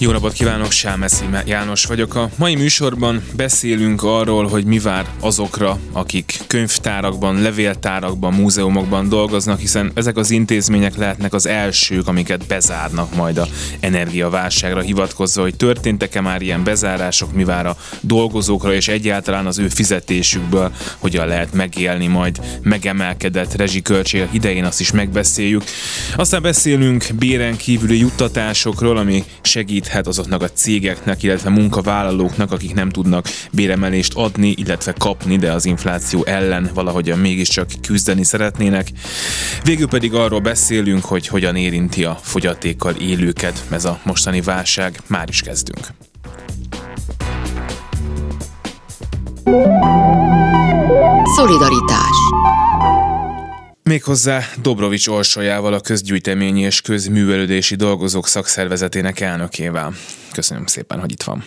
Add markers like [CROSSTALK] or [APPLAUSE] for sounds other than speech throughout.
Jó napot kívánok, Sámeszi János vagyok. A mai műsorban beszélünk arról, hogy mi vár azokra, akik könyvtárakban, levéltárakban, múzeumokban dolgoznak, hiszen ezek az intézmények lehetnek az elsők, amiket bezárnak majd a energiaválságra hivatkozva, hogy történtek-e már ilyen bezárások, mi vár a dolgozókra, és egyáltalán az ő fizetésükből hogyan lehet megélni majd megemelkedett rezsiköltségek idején, azt is megbeszéljük. Aztán beszélünk béren kívüli juttatásokról, ami segít segíthet azoknak a cégeknek, illetve munkavállalóknak, akik nem tudnak béremelést adni, illetve kapni, de az infláció ellen valahogyan mégiscsak küzdeni szeretnének. Végül pedig arról beszélünk, hogy hogyan érinti a fogyatékkal élőket ez a mostani válság. Már is kezdünk. Szolidaritás Méghozzá Dobrovics Orsolyával, a közgyűjteményi és közművelődési dolgozók szakszervezetének elnökével. Köszönöm szépen, hogy itt van.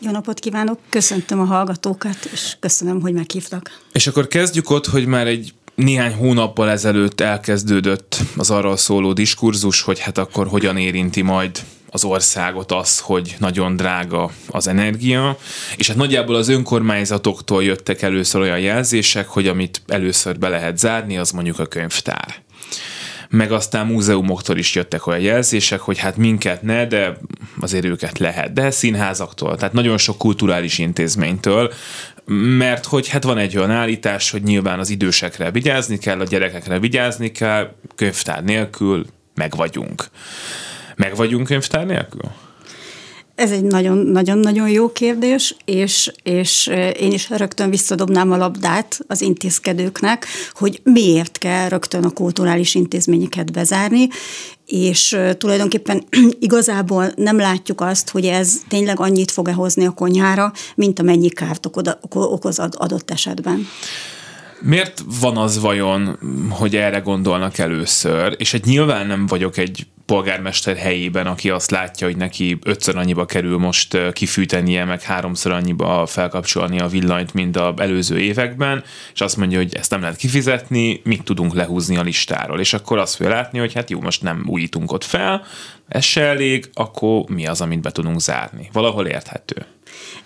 Jó napot kívánok, köszöntöm a hallgatókat, és köszönöm, hogy meghívtak. És akkor kezdjük ott, hogy már egy néhány hónappal ezelőtt elkezdődött az arról szóló diskurzus, hogy hát akkor hogyan érinti majd az országot az, hogy nagyon drága az energia, és hát nagyjából az önkormányzatoktól jöttek először olyan jelzések, hogy amit először be lehet zárni, az mondjuk a könyvtár. Meg aztán múzeumoktól is jöttek olyan jelzések, hogy hát minket ne, de azért őket lehet, de színházaktól, tehát nagyon sok kulturális intézménytől, mert hogy hát van egy olyan állítás, hogy nyilván az idősekre vigyázni kell, a gyerekekre vigyázni kell, könyvtár nélkül meg vagyunk. Meg vagyunk könyvtár nélkül? Ez egy nagyon-nagyon jó kérdés, és, és én is rögtön visszadobnám a labdát az intézkedőknek, hogy miért kell rögtön a kulturális intézményeket bezárni, és tulajdonképpen [CLEARS THROAT] igazából nem látjuk azt, hogy ez tényleg annyit fog-e hozni a konyhára, mint amennyi kárt okoz adott esetben. Miért van az vajon, hogy erre gondolnak először? És egy nyilván nem vagyok egy polgármester helyében, aki azt látja, hogy neki ötször annyiba kerül most kifűtenie, meg háromszor annyiba felkapcsolni a villanyt, mint a előző években, és azt mondja, hogy ezt nem lehet kifizetni, mit tudunk lehúzni a listáról. És akkor azt fogja látni, hogy hát jó, most nem újítunk ott fel, ez se elég, akkor mi az, amit be tudunk zárni. Valahol érthető.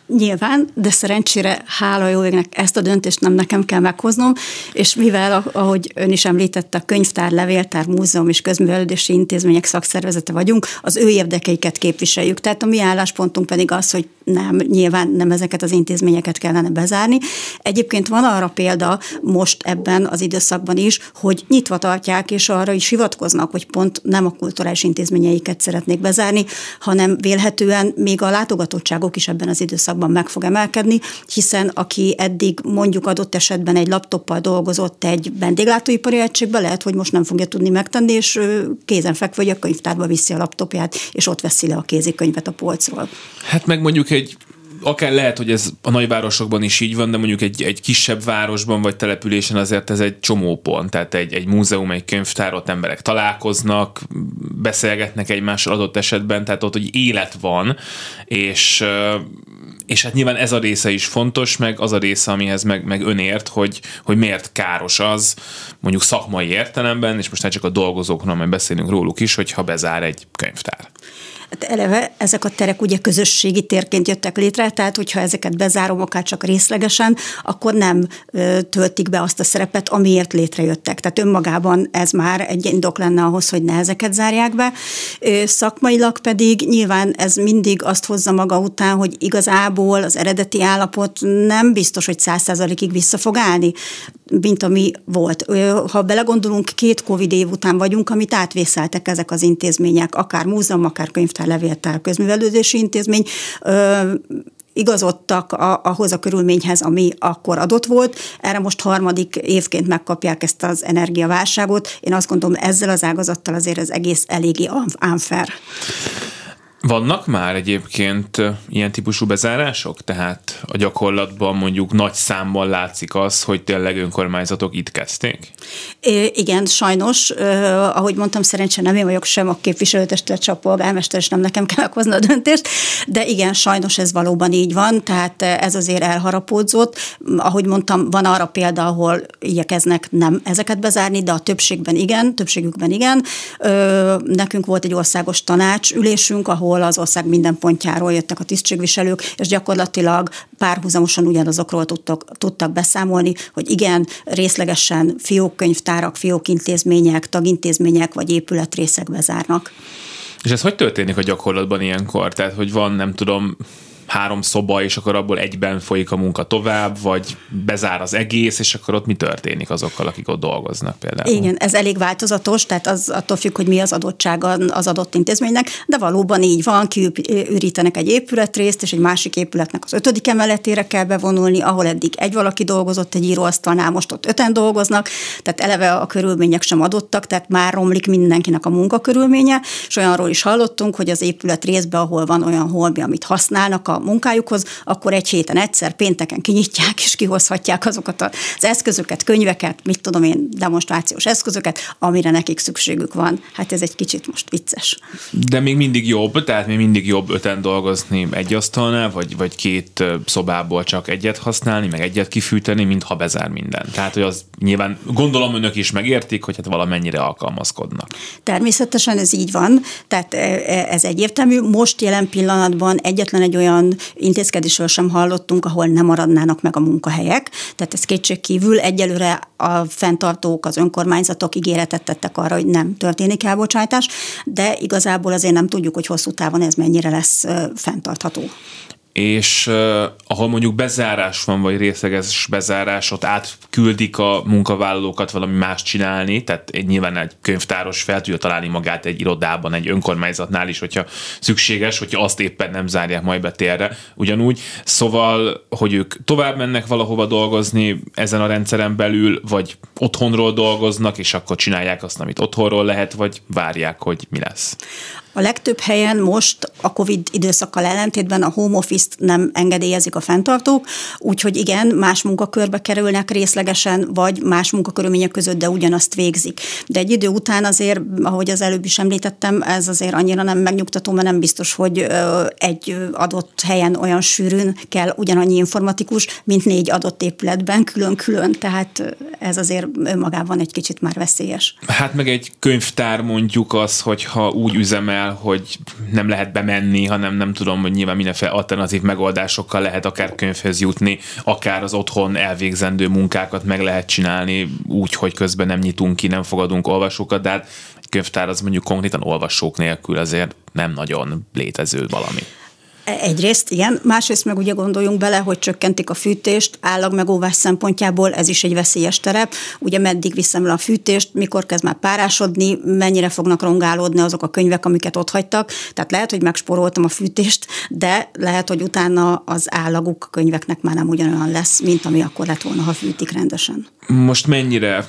Nyilván, de szerencsére hála jó égnek ezt a döntést nem nekem kell meghoznom, és mivel, ahogy ön is említette, a könyvtár, levéltár, múzeum és közművelődési intézmények szakszervezete vagyunk, az ő érdekeiket képviseljük. Tehát a mi álláspontunk pedig az, hogy nem, nyilván nem ezeket az intézményeket kellene bezárni. Egyébként van arra példa most ebben az időszakban is, hogy nyitva tartják, és arra is hivatkoznak, hogy pont nem a kulturális intézményeiket szeretnék bezárni, hanem vélhetően még a látogatottságok is ebben az időszakban meg fog emelkedni, hiszen aki eddig mondjuk adott esetben egy laptoppal dolgozott egy vendéglátóipari egységben, lehet, hogy most nem fogja tudni megtenni, és kézenfekvő, hogy a könyvtárba viszi a laptopját, és ott veszi le a kézikönyvet a polcról. Hát meg mondjuk egy akár lehet, hogy ez a nagyvárosokban is így van, de mondjuk egy, egy kisebb városban vagy településen azért ez egy csomó pont. Tehát egy, egy múzeum, egy könyvtár, ott emberek találkoznak, beszélgetnek egymással adott esetben, tehát ott, hogy élet van, és és hát nyilván ez a része is fontos, meg az a része, amihez meg, meg önért, hogy, hogy miért káros az, mondjuk szakmai értelemben, és most nem csak a dolgozókról, mert beszélünk róluk is, hogyha bezár egy könyvtár. Hát eleve ezek a terek ugye közösségi térként jöttek létre, tehát hogyha ezeket bezárom akár csak részlegesen, akkor nem töltik be azt a szerepet, amiért létrejöttek. Tehát önmagában ez már egy indok lenne ahhoz, hogy ne ezeket zárják be. Szakmailag pedig nyilván ez mindig azt hozza maga után, hogy igazából az eredeti állapot nem biztos, hogy száz százalékig vissza fog állni, mint ami volt. Ha belegondolunk, két Covid év után vagyunk, amit átvészeltek ezek az intézmények, akár múzeum, akár könyv könyvtár, levéltár, közművelődési intézmény, igazodtak a, ahhoz a körülményhez, ami akkor adott volt. Erre most harmadik évként megkapják ezt az energiaválságot. Én azt gondolom, ezzel az ágazattal azért az egész eléggé unfair. Vannak már egyébként ilyen típusú bezárások? Tehát a gyakorlatban mondjuk nagy számban látszik az, hogy tényleg önkormányzatok itt kezdték? É, igen, sajnos, eh, ahogy mondtam, szerencsére nem én vagyok sem a képviselőtestület, csak a polgármester, és nem nekem kell meghozni a döntést, de igen, sajnos ez valóban így van, tehát ez azért elharapódzott. Ahogy mondtam, van arra példa, ahol igyekeznek nem ezeket bezárni, de a többségben igen, többségükben igen. Nekünk volt egy országos tanácsülésünk, ahol az ország minden pontjáról jöttek a tisztségviselők, és gyakorlatilag párhuzamosan ugyanazokról tudtak, tudtak beszámolni, hogy igen, részlegesen fiókkönyvtárak, fiókintézmények, tagintézmények vagy épületrészek bezárnak. És ez hogy történik a gyakorlatban ilyenkor? Tehát, hogy van, nem tudom, három szoba, és akkor abból egyben folyik a munka tovább, vagy bezár az egész, és akkor ott mi történik azokkal, akik ott dolgoznak például? Igen, ez elég változatos, tehát az attól függ, hogy mi az adottsága az adott intézménynek, de valóban így van, kiürítenek egy épületrészt, és egy másik épületnek az ötödik emeletére kell bevonulni, ahol eddig egy valaki dolgozott egy íróasztalnál, most ott öten dolgoznak, tehát eleve a körülmények sem adottak, tehát már romlik mindenkinek a munkakörülménye, és olyanról is hallottunk, hogy az épület részben, ahol van olyan holmi, amit használnak a munkájukhoz, akkor egy héten egyszer pénteken kinyitják és kihozhatják azokat az eszközöket, könyveket, mit tudom én, demonstrációs eszközöket, amire nekik szükségük van. Hát ez egy kicsit most vicces. De még mindig jobb, tehát még mindig jobb öten dolgozni egy asztalnál, vagy, vagy két szobából csak egyet használni, meg egyet kifűteni, mint ha bezár minden. Tehát, hogy az nyilván gondolom önök is megértik, hogy hát valamennyire alkalmazkodnak. Természetesen ez így van, tehát ez egyértelmű. Most jelen pillanatban egyetlen egy olyan olyan intézkedésről sem hallottunk, ahol nem maradnának meg a munkahelyek. Tehát ez kétség kívül egyelőre a fenntartók, az önkormányzatok ígéretet tettek arra, hogy nem történik elbocsátás, de igazából azért nem tudjuk, hogy hosszú távon ez mennyire lesz fenntartható és uh, ahol mondjuk bezárás van, vagy részleges bezárás, ott átküldik a munkavállalókat valami más csinálni, tehát egy, nyilván egy könyvtáros fel tudja találni magát egy irodában, egy önkormányzatnál is, hogyha szükséges, hogyha azt éppen nem zárják majd be térre, ugyanúgy. Szóval, hogy ők tovább mennek valahova dolgozni ezen a rendszeren belül, vagy otthonról dolgoznak, és akkor csinálják azt, amit otthonról lehet, vagy várják, hogy mi lesz. A legtöbb helyen most a COVID időszakkal ellentétben a home office-t nem engedélyezik a fenntartók, úgyhogy igen, más munkakörbe kerülnek részlegesen, vagy más munkakörülmények között, de ugyanazt végzik. De egy idő után azért, ahogy az előbb is említettem, ez azért annyira nem megnyugtató, mert nem biztos, hogy egy adott helyen olyan sűrűn kell ugyanannyi informatikus, mint négy adott épületben külön-külön, tehát ez azért önmagában egy kicsit már veszélyes. Hát meg egy könyvtár mondjuk az, hogyha úgy üzemel, el, hogy nem lehet bemenni, hanem nem tudom, hogy nyilván mindenféle alternatív megoldásokkal lehet akár könyvhöz jutni, akár az otthon elvégzendő munkákat meg lehet csinálni úgy, hogy közben nem nyitunk ki, nem fogadunk olvasókat, de hát könyvtár az mondjuk konkrétan olvasók nélkül azért nem nagyon létező valami. Egyrészt, igen. Másrészt meg ugye gondoljunk bele, hogy csökkentik a fűtést, állag szempontjából ez is egy veszélyes terep. Ugye meddig viszem le a fűtést, mikor kezd már párásodni, mennyire fognak rongálódni azok a könyvek, amiket ott hagytak. Tehát lehet, hogy megsporoltam a fűtést, de lehet, hogy utána az állaguk a könyveknek már nem ugyanolyan lesz, mint ami akkor lett volna, ha fűtik rendesen. Most mennyire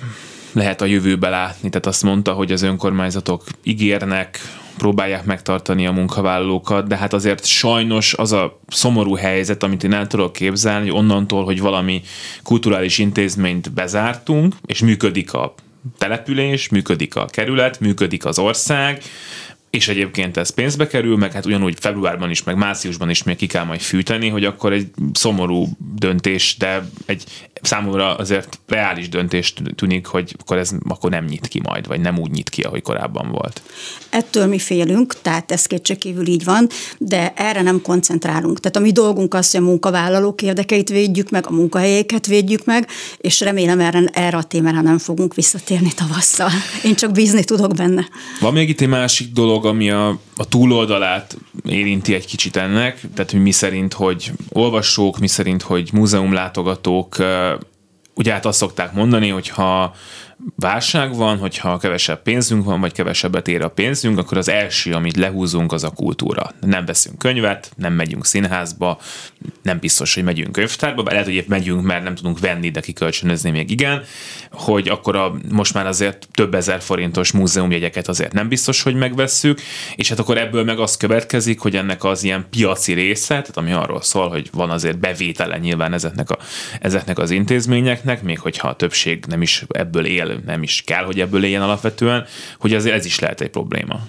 lehet a jövőbe látni? Tehát azt mondta, hogy az önkormányzatok ígérnek, próbálják megtartani a munkavállalókat, de hát azért sajnos az a szomorú helyzet, amit én el tudok képzelni, hogy onnantól, hogy valami kulturális intézményt bezártunk, és működik a település, működik a kerület, működik az ország, és egyébként ez pénzbe kerül, meg hát ugyanúgy februárban is, meg márciusban is még ki kell majd fűteni, hogy akkor egy szomorú döntés, de egy számomra azért reális döntés tűnik, hogy akkor ez akkor nem nyit ki majd, vagy nem úgy nyit ki, ahogy korábban volt. Ettől mi félünk, tehát ez kétségkívül így van, de erre nem koncentrálunk. Tehát a mi dolgunk az, hogy a munkavállalók érdekeit védjük meg, a munkahelyeket védjük meg, és remélem erre, erre a témára nem fogunk visszatérni tavasszal. Én csak bízni tudok benne. Van még itt egy másik dolog, ami a, a túloldalát érinti egy kicsit ennek, tehát hogy mi szerint, hogy olvasók, mi szerint, hogy múzeumlátogatók ugye hát azt szokták mondani, hogy ha válság van, hogyha kevesebb pénzünk van, vagy kevesebbet ér a pénzünk, akkor az első, amit lehúzunk, az a kultúra. Nem veszünk könyvet, nem megyünk színházba, nem biztos, hogy megyünk könyvtárba, bár lehet, hogy épp megyünk, mert nem tudunk venni, de kikölcsönözni még igen, hogy akkor a, most már azért több ezer forintos múzeumjegyeket azért nem biztos, hogy megvesszük, és hát akkor ebből meg az következik, hogy ennek az ilyen piaci része, tehát ami arról szól, hogy van azért bevétele nyilván ezeknek, a, ezeknek az intézményeknek, még hogyha a többség nem is ebből él, nem is kell, hogy ebből éljen alapvetően, hogy azért ez is lehet egy probléma.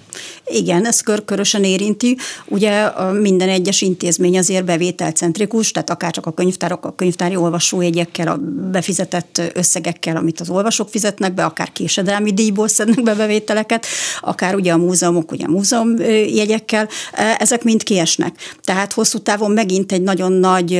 Igen, ez körkörösen érinti. Ugye minden egyes intézmény azért bevételcentrikus, tehát akár csak a könyvtárok, a könyvtári olvasójegyekkel, a befizetett összegekkel, amit az olvasók fizetnek be, akár késedelmi díjból szednek be bevételeket, akár ugye a múzeumok, ugye a múzeumjegyekkel, ezek mind kiesnek. Tehát hosszú távon megint egy nagyon nagy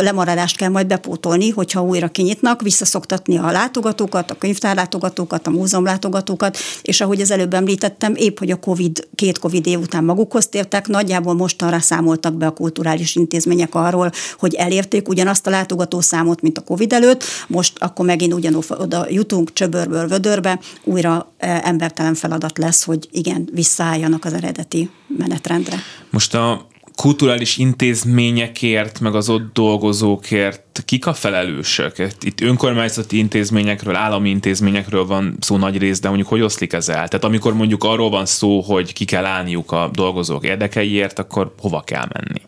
lemaradást kell majd bepótolni, hogyha újra kinyitnak, visszaszoktatni a látogatókat, a könyvtárlátogatókat, a múzeumlátogatókat, és ahogy az előbb említettem, épp hogy a COVID, két COVID év után magukhoz tértek, nagyjából mostanra számoltak be a kulturális intézmények arról, hogy elérték ugyanazt a látogató számot, mint a COVID előtt, most akkor megint ugyanoda jutunk csöbörből vödörbe, újra embertelen feladat lesz, hogy igen, visszaálljanak az eredeti menetrendre. Most a kulturális intézményekért, meg az ott dolgozókért kik a felelősök? Itt önkormányzati intézményekről, állami intézményekről van szó nagy rész, de mondjuk hogy oszlik ez el? Tehát amikor mondjuk arról van szó, hogy ki kell állniuk a dolgozók érdekeiért, akkor hova kell menni?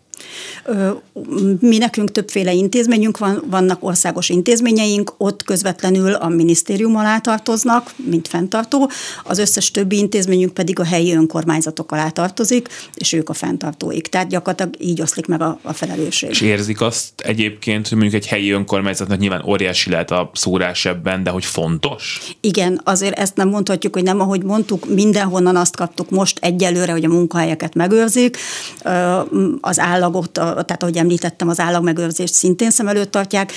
Mi nekünk többféle intézményünk van, vannak országos intézményeink, ott közvetlenül a minisztérium alá tartoznak, mint fenntartó, az összes többi intézményünk pedig a helyi önkormányzatok alá tartozik, és ők a fenntartóik. Tehát gyakorlatilag így oszlik meg a, a felelősség. És érzik azt egyébként, hogy mondjuk egy helyi önkormányzatnak nyilván óriási lehet a szórás ebben, de hogy fontos? Igen, azért ezt nem mondhatjuk, hogy nem, ahogy mondtuk, mindenhonnan azt kaptuk most egyelőre, hogy a munkahelyeket megőrzik, az állagok ott, tehát ahogy említettem, az állagmegőrzést szintén szem előtt tartják.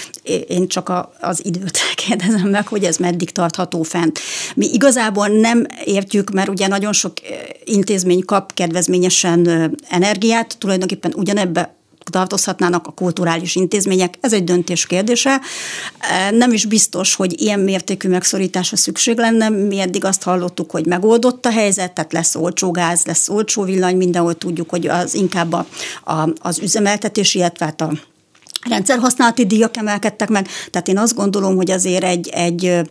Én csak az időt [LAUGHS] kérdezem meg, hogy ez meddig tartható fent. Mi igazából nem értjük, mert ugye nagyon sok intézmény kap kedvezményesen energiát, tulajdonképpen ugyanebbe tartozhatnának a kulturális intézmények. Ez egy döntés kérdése. Nem is biztos, hogy ilyen mértékű megszorításra szükség lenne. Mi eddig azt hallottuk, hogy megoldott a helyzet, tehát lesz olcsó gáz, lesz olcsó villany, mindenhol tudjuk, hogy az inkább a, a, az üzemeltetés, illetve hát a rendszerhasználati díjak emelkedtek meg, tehát én azt gondolom, hogy azért egy, egy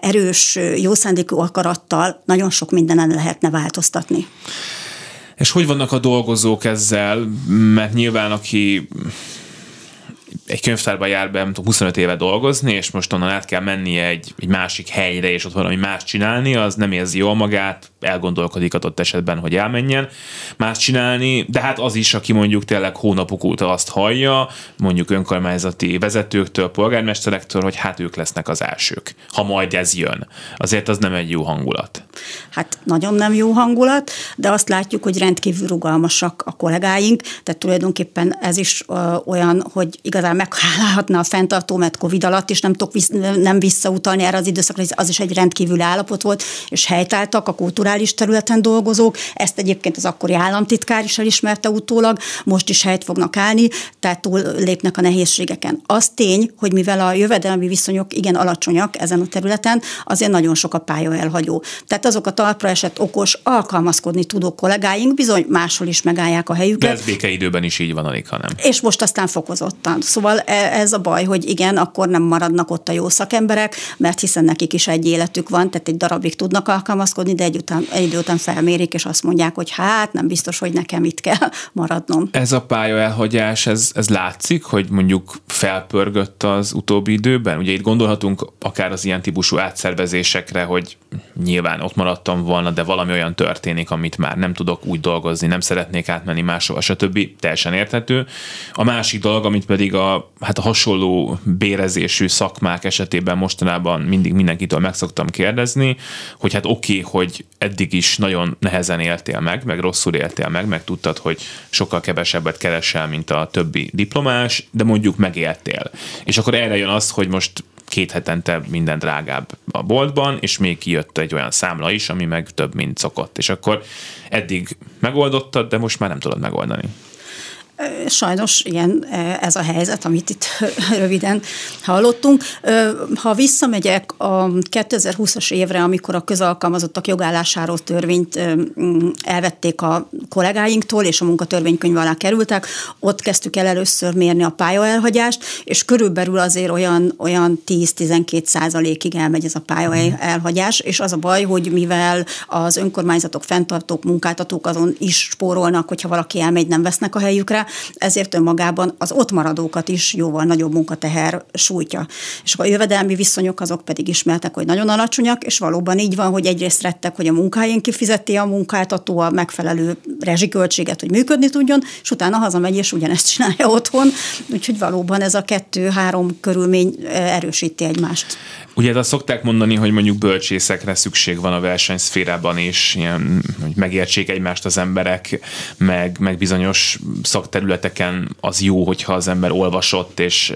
erős, jószándékú akarattal nagyon sok mindenen lehetne változtatni. És hogy vannak a dolgozók ezzel? Mert nyilván aki egy könyvtárba jár be, tudom, 25 éve dolgozni, és most onnan át kell mennie egy, egy másik helyre, és ott valami más csinálni, az nem érzi jól magát, elgondolkodik adott esetben, hogy elmenjen más csinálni, de hát az is, aki mondjuk tényleg hónapok óta azt hallja, mondjuk önkormányzati vezetőktől, polgármesterektől, hogy hát ők lesznek az elsők, ha majd ez jön. Azért az nem egy jó hangulat. Hát nagyon nem jó hangulat, de azt látjuk, hogy rendkívül rugalmasak a kollégáink, tehát tulajdonképpen ez is olyan, hogy igazán meghálálhatna a fenntartó, mert Covid alatt is nem tudok visz, nem visszautalni erre az időszakra, az is egy rendkívüli állapot volt, és helytáltak a kulturális területen dolgozók, ezt egyébként az akkori államtitkár is elismerte utólag, most is helyt fognak állni, tehát túl lépnek a nehézségeken. Az tény, hogy mivel a jövedelmi viszonyok igen alacsonyak ezen a területen, azért nagyon sok a pálya elhagyó. Tehát azok a talpra esett okos, alkalmazkodni tudó kollégáink bizony máshol is megállják a helyüket. De ez békeidőben is így van, alig, hanem. És most aztán fokozottan. Szóval e, ez a baj, hogy igen, akkor nem maradnak ott a jó szakemberek, mert hiszen nekik is egy életük van, tehát egy darabig tudnak alkalmazkodni, de egy, után, egy idő után felmérik, és azt mondják, hogy hát nem biztos, hogy nekem itt kell maradnom. Ez a pálya elhagyás, ez, ez látszik, hogy mondjuk felpörgött az utóbbi időben? Ugye itt gondolhatunk akár az ilyen típusú átszervezésekre, hogy nyilván ott maradtam volna, de valami olyan történik, amit már nem tudok úgy dolgozni, nem szeretnék átmenni máshova, stb. Teljesen érthető. A másik dolog, amit pedig a, hát a hasonló bérezésű szakmák esetében mostanában mindig mindenkitől meg szoktam kérdezni, hogy hát oké, okay, hogy eddig is nagyon nehezen éltél meg, meg rosszul éltél meg, meg tudtad, hogy sokkal kevesebbet keresel, mint a többi diplomás, de mondjuk megéltél. És akkor erre jön az, hogy most két hetente minden drágább a boltban, és még kijött egy olyan számla is, ami meg több, mint szokott. És akkor eddig megoldottad, de most már nem tudod megoldani. Sajnos ilyen ez a helyzet, amit itt [LAUGHS] röviden hallottunk. Ha visszamegyek a 2020-as évre, amikor a közalkalmazottak jogállásáról törvényt elvették a kollégáinktól, és a munkatörvénykönyv alá kerültek, ott kezdtük el először mérni a pályaelhagyást, és körülbelül azért olyan, olyan 10-12 százalékig elmegy ez a pályaelhagyás, és az a baj, hogy mivel az önkormányzatok, fenntartók, munkáltatók azon is spórolnak, hogyha valaki elmegy, nem vesznek a helyükre, ezért önmagában az ott maradókat is jóval nagyobb munkateher sújtja. És a jövedelmi viszonyok azok pedig ismertek, hogy nagyon alacsonyak, és valóban így van, hogy egyrészt rettek, hogy a munkájén kifizeti a munkáltató a megfelelő rezsiköltséget, hogy működni tudjon, és utána hazamegy, és ugyanezt csinálja otthon. Úgyhogy valóban ez a kettő-három körülmény erősíti egymást. Ugye azt szokták mondani, hogy mondjuk bölcsészekre szükség van a versenyszférában is, ilyen, hogy megértsék egymást az emberek, meg, meg bizonyos szakterületeken az jó, hogyha az ember olvasott és,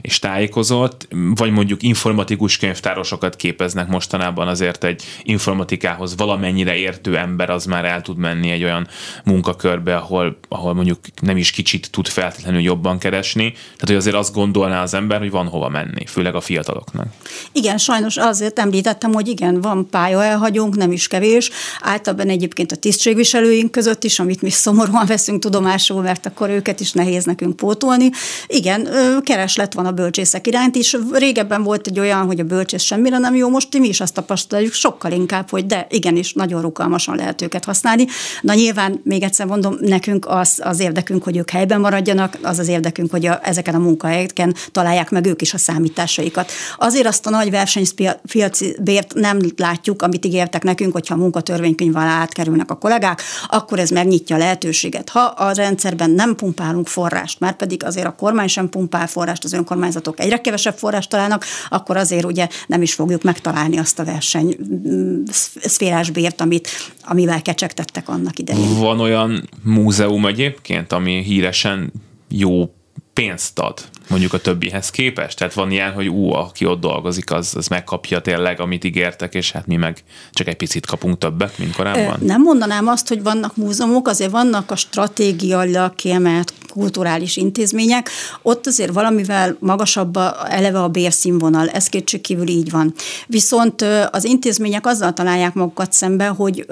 és tájékozott, vagy mondjuk informatikus könyvtárosokat képeznek mostanában azért egy informatikához valamennyire értő ember az már el tud menni egy olyan munkakörbe, ahol, ahol mondjuk nem is kicsit tud feltétlenül jobban keresni. Tehát, hogy azért azt gondolná az ember, hogy van hova menni, főleg a fiataloknak. Igen, sajnos azért említettem, hogy igen, van pálya elhagyónk, nem is kevés. Általában egyébként a tisztségviselőink között is, amit mi szomorúan veszünk tudomásul, mert akkor őket is nehéz nekünk pótolni. Igen, kereslet van a bölcsészek iránt is. Régebben volt egy olyan, hogy a bölcsész semmire nem jó, most mi is azt tapasztaljuk sokkal inkább, hogy de igenis, nagyon rugalmasan lehet őket használni. Na nyilván, még egyszer mondom, nekünk az, az érdekünk, hogy ők helyben maradjanak, az az érdekünk, hogy a, ezeken a munkahelyeken találják meg ők is a számításaikat. Azért azt a nagy versenypiaci bért nem látjuk, amit ígértek nekünk, hogyha a munkatörvénykönyv alá átkerülnek a kollégák, akkor ez megnyitja a lehetőséget. Ha a rendszerben nem pumpálunk forrást, mert pedig azért a kormány sem pumpál forrást, az önkormányzatok egyre kevesebb forrást találnak, akkor azért ugye nem is fogjuk megtalálni azt a verseny mm, szférás bért, amit, amivel kecsegtettek annak idején. Van olyan múzeum egyébként, ami híresen jó pénzt ad mondjuk a többihez képest? Tehát van ilyen, hogy ú, aki ott dolgozik, az, az megkapja tényleg, amit ígértek, és hát mi meg csak egy picit kapunk többet, mint korábban? Nem mondanám azt, hogy vannak múzeumok, azért vannak a stratégiailag kiemelt kulturális intézmények, ott azért valamivel magasabb a, eleve a bérszínvonal, ez kétségkívül így van. Viszont az intézmények azzal találják magukat szembe, hogy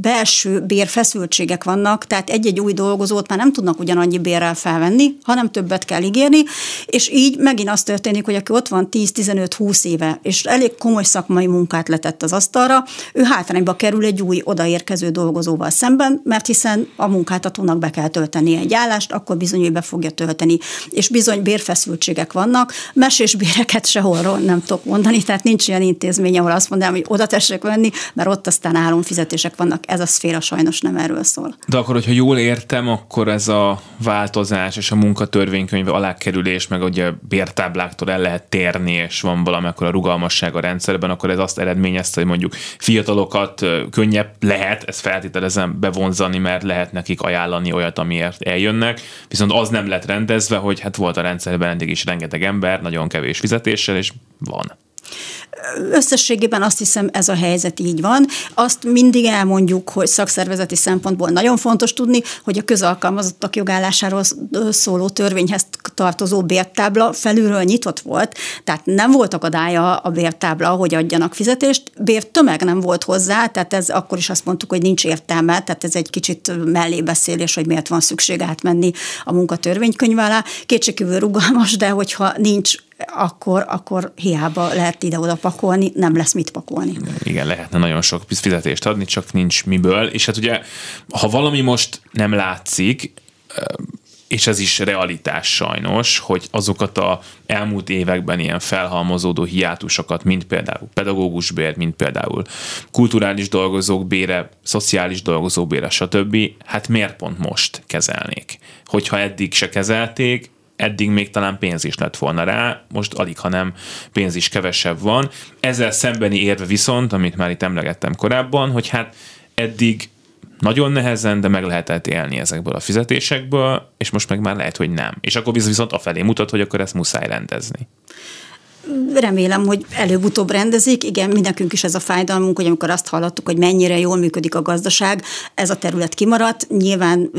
belső bérfeszültségek vannak, tehát egy-egy új dolgozót már nem tudnak ugyanannyi bérrel felvenni, hanem többet kell ígérni, és így megint az történik, hogy aki ott van 10-15-20 éve, és elég komoly szakmai munkát letett az asztalra, ő hátrányba kerül egy új odaérkező dolgozóval szemben, mert hiszen a munkáltatónak be kell tölteni egy állást, akkor bizony be fogja tölteni. És bizony bérfeszültségek vannak, mesés béreket sehol nem tudok mondani, tehát nincs olyan intézmény, ahol azt mondanám, hogy oda tessék venni, mert ott aztán álomfizetések vannak, ez a szféra sajnos nem erről szól. De akkor, hogyha jól értem, akkor ez a változás és a munkatörvénykönyv alákerülés, meg ugye bértábláktól el lehet térni, és van valamekkor a rugalmasság a rendszerben, akkor ez azt eredményezte, hogy mondjuk fiatalokat könnyebb lehet, ezt feltételezem bevonzani, mert lehet nekik ajánlani olyat, amiért eljönnek, viszont az nem lett rendezve, hogy hát volt a rendszerben eddig is rengeteg ember, nagyon kevés fizetéssel, és van. Összességében azt hiszem ez a helyzet így van. Azt mindig elmondjuk, hogy szakszervezeti szempontból nagyon fontos tudni, hogy a közalkalmazottak jogállásáról szóló törvényhez tartozó bértábla felülről nyitott volt, tehát nem volt akadálya a bértábla, hogy adjanak fizetést, bértömeg nem volt hozzá, tehát ez akkor is azt mondtuk, hogy nincs értelme, tehát ez egy kicsit mellébeszélés, hogy miért van szükség átmenni a munkatörvénykönyv alá. Kétségkívül rugalmas, de hogyha nincs akkor, akkor hiába lehet ide-oda pakolni, nem lesz mit pakolni. Igen, lehetne nagyon sok fizetést adni, csak nincs miből. És hát ugye, ha valami most nem látszik, és ez is realitás sajnos, hogy azokat a elmúlt években ilyen felhalmozódó hiátusokat, mint például pedagógus bér, mint például kulturális dolgozók bére, szociális dolgozók bére, stb. Hát miért pont most kezelnék? Hogyha eddig se kezelték, eddig még talán pénz is lett volna rá, most alig, ha nem pénz is kevesebb van. Ezzel szembeni érve viszont, amit már itt emlegettem korábban, hogy hát eddig nagyon nehezen, de meg lehetett élni ezekből a fizetésekből, és most meg már lehet, hogy nem. És akkor viszont afelé mutat, hogy akkor ezt muszáj rendezni. Remélem, hogy előbb-utóbb rendezik. Igen, mi nekünk is ez a fájdalmunk, hogy amikor azt hallottuk, hogy mennyire jól működik a gazdaság, ez a terület kimaradt. Nyilván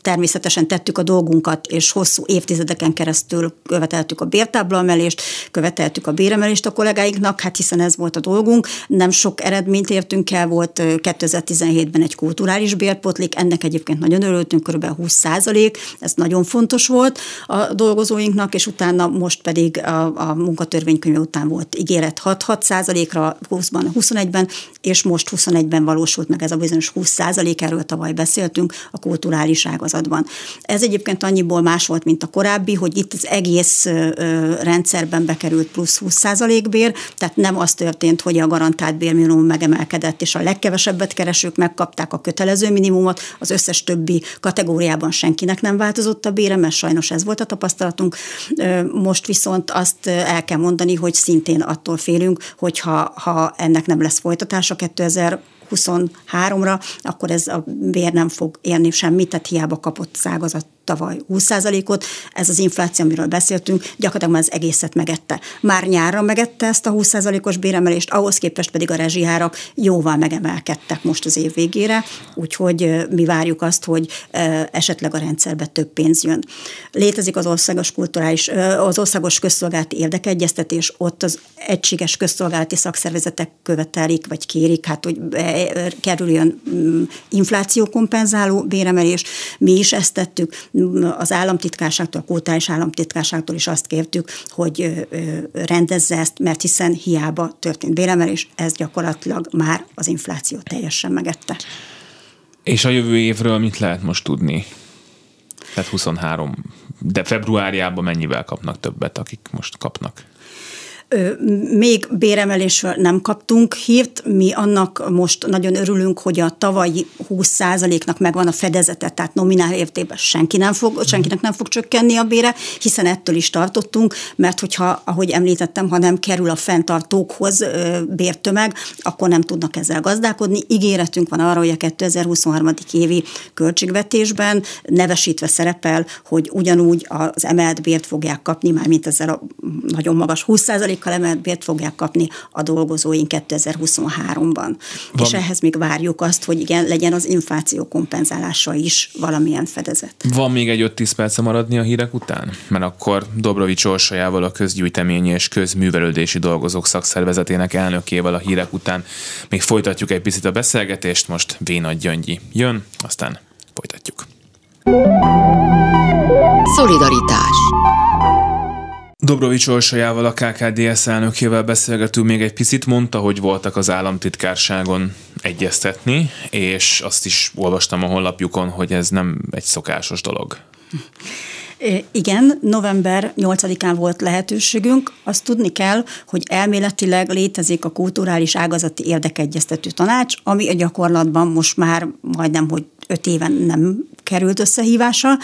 természetesen tettük a dolgunkat, és hosszú évtizedeken keresztül követeltük a bértáblaemelést, követeltük a béremelést a kollégáinknak, hát hiszen ez volt a dolgunk. Nem sok eredményt értünk el, volt 2017-ben egy kulturális bérpotlik, ennek egyébként nagyon örültünk, kb. 20 százalék, ez nagyon fontos volt a dolgozóinknak, és utána most pedig a, a munkatörvénykönyve után volt ígéret 6-6 százalékra, 20-ban, 21-ben, és most 21-ben valósult meg ez a bizonyos 20 százalék, erről tavaly beszéltünk a kulturális ágazatban. Ez egyébként annyiból más volt, mint a korábbi, hogy itt az egész rendszerben bekerült plusz 20 százalék bér, tehát nem az történt, hogy a garantált bérminimum megemelkedett, és a legkevesebbet keresők megkapták a kötelező minimumot, az összes többi kategóriában senkinek nem változott a bére, mert sajnos ez volt a tapasztalatunk. Most viszont azt el kell mondani, hogy szintén attól félünk, hogy ha, ha ennek nem lesz folytatása 2000 23-ra, akkor ez a bér nem fog érni semmit, tehát hiába kapott szágazat tavaly 20%-ot, ez az infláció, amiről beszéltünk, gyakorlatilag már az egészet megette. Már nyárra megette ezt a 20%-os béremelést, ahhoz képest pedig a rezsihárak jóval megemelkedtek most az év végére, úgyhogy mi várjuk azt, hogy esetleg a rendszerbe több pénz jön. Létezik az országos kulturális, az országos közszolgálati érdekegyeztetés, ott az egységes közszolgálati szakszervezetek követelik, vagy kérik, hát hogy kerüljön mm, inflációkompenzáló béremelés. Mi is ezt tettük, az államtitkárságtól, a kulturális államtitkárságtól is azt kértük, hogy rendezze ezt, mert hiszen hiába történt béremelés, ez gyakorlatilag már az infláció teljesen megette. És a jövő évről mit lehet most tudni? Tehát 23, de februárjában mennyivel kapnak többet, akik most kapnak? Még béremelésről nem kaptunk hírt, mi annak most nagyon örülünk, hogy a tavalyi 20%-nak megvan a fedezete, tehát nominál értékben senki nem fog, senkinek nem fog csökkenni a bére, hiszen ettől is tartottunk, mert hogyha, ahogy említettem, ha nem kerül a fenntartókhoz bértömeg, akkor nem tudnak ezzel gazdálkodni. Ígéretünk van arra, hogy a 2023. évi költségvetésben nevesítve szerepel, hogy ugyanúgy az emelt bért fogják kapni, már mint ezzel a nagyon magas 20% 10%-kal emelt bért fogják kapni a dolgozóink 2023-ban. Van. És ehhez még várjuk azt, hogy igen, legyen az infláció kompenzálása is valamilyen fedezet. Van még egy 5-10 perc maradni a hírek után? Mert akkor Dobrovics Orsolyával a közgyűjteményi és közművelődési dolgozók szakszervezetének elnökével a hírek után még folytatjuk egy picit a beszélgetést, most Vénagy Gyöngyi jön, aztán folytatjuk. Szolidaritás Dobrovics Orsolyával, a KKDS elnökével beszélgetünk még egy picit, mondta, hogy voltak az államtitkárságon egyeztetni, és azt is olvastam a honlapjukon, hogy ez nem egy szokásos dolog. Igen, november 8-án volt lehetőségünk. Azt tudni kell, hogy elméletileg létezik a kulturális ágazati érdekegyeztető tanács, ami a gyakorlatban most már majdnem, hogy öt éven nem került összehívása.